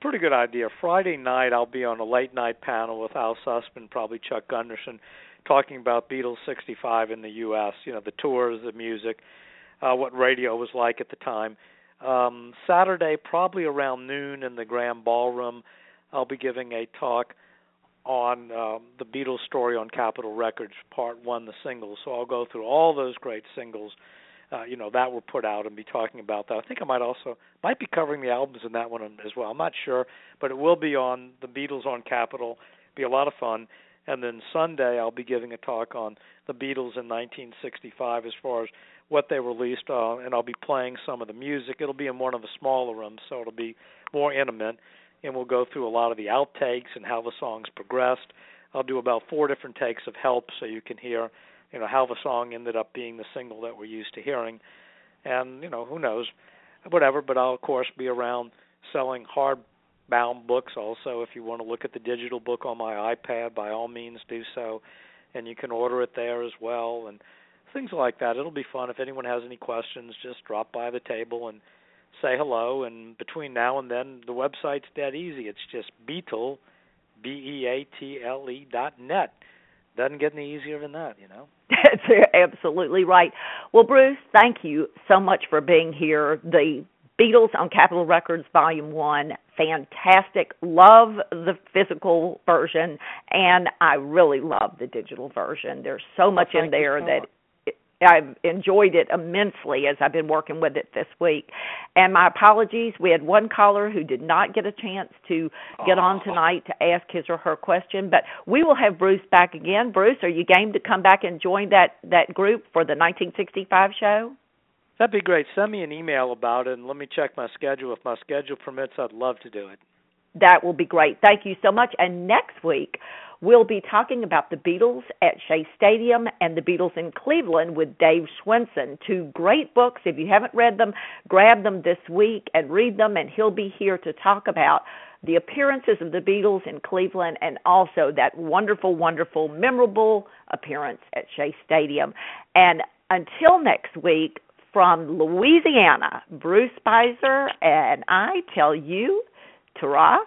pretty good idea. Friday night, I'll be on a late night panel with Al Sussman, probably Chuck Gunderson, talking about Beatles 65 in the U.S. You know, the tours, the music, uh, what radio was like at the time. Um, Saturday, probably around noon in the Graham Ballroom, I'll be giving a talk on um, the Beatles story on Capitol Records, Part One, the singles. So I'll go through all those great singles uh, you know that were put out and be talking about that. I think I might also might be covering the albums in that one as well. I'm not sure, but it will be on the Beatles on Capitol. Be a lot of fun. And then Sunday I'll be giving a talk on the Beatles in 1965 as far as what they released, uh, and I'll be playing some of the music. It'll be in one of the smaller rooms, so it'll be more intimate, and we'll go through a lot of the outtakes and how the songs progressed. I'll do about four different takes of Help, so you can hear you know how the song ended up being the single that we're used to hearing and you know who knows whatever but I'll of course be around selling hardbound books also if you want to look at the digital book on my iPad by all means do so and you can order it there as well and things like that it'll be fun if anyone has any questions just drop by the table and say hello and between now and then the website's dead easy it's just beatle b e a t l e dot net doesn't get any easier than that, you know. That's absolutely right. Well, Bruce, thank you so much for being here. The Beatles on Capitol Records Volume 1, fantastic. Love the physical version, and I really love the digital version. There's so much well, in there that. I've enjoyed it immensely as I've been working with it this week. And my apologies, we had one caller who did not get a chance to get on tonight to ask his or her question, but we will have Bruce back again. Bruce, are you game to come back and join that that group for the 1965 show? That'd be great. Send me an email about it and let me check my schedule. If my schedule permits, I'd love to do it. That will be great. Thank you so much. And next week, we'll be talking about the Beatles at Shea Stadium and the Beatles in Cleveland with Dave Schwensen. Two great books. If you haven't read them, grab them this week and read them, and he'll be here to talk about the appearances of the Beatles in Cleveland and also that wonderful, wonderful, memorable appearance at Shea Stadium. And until next week, from Louisiana, Bruce Spizer and I tell you, ta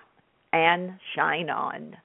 and shine on.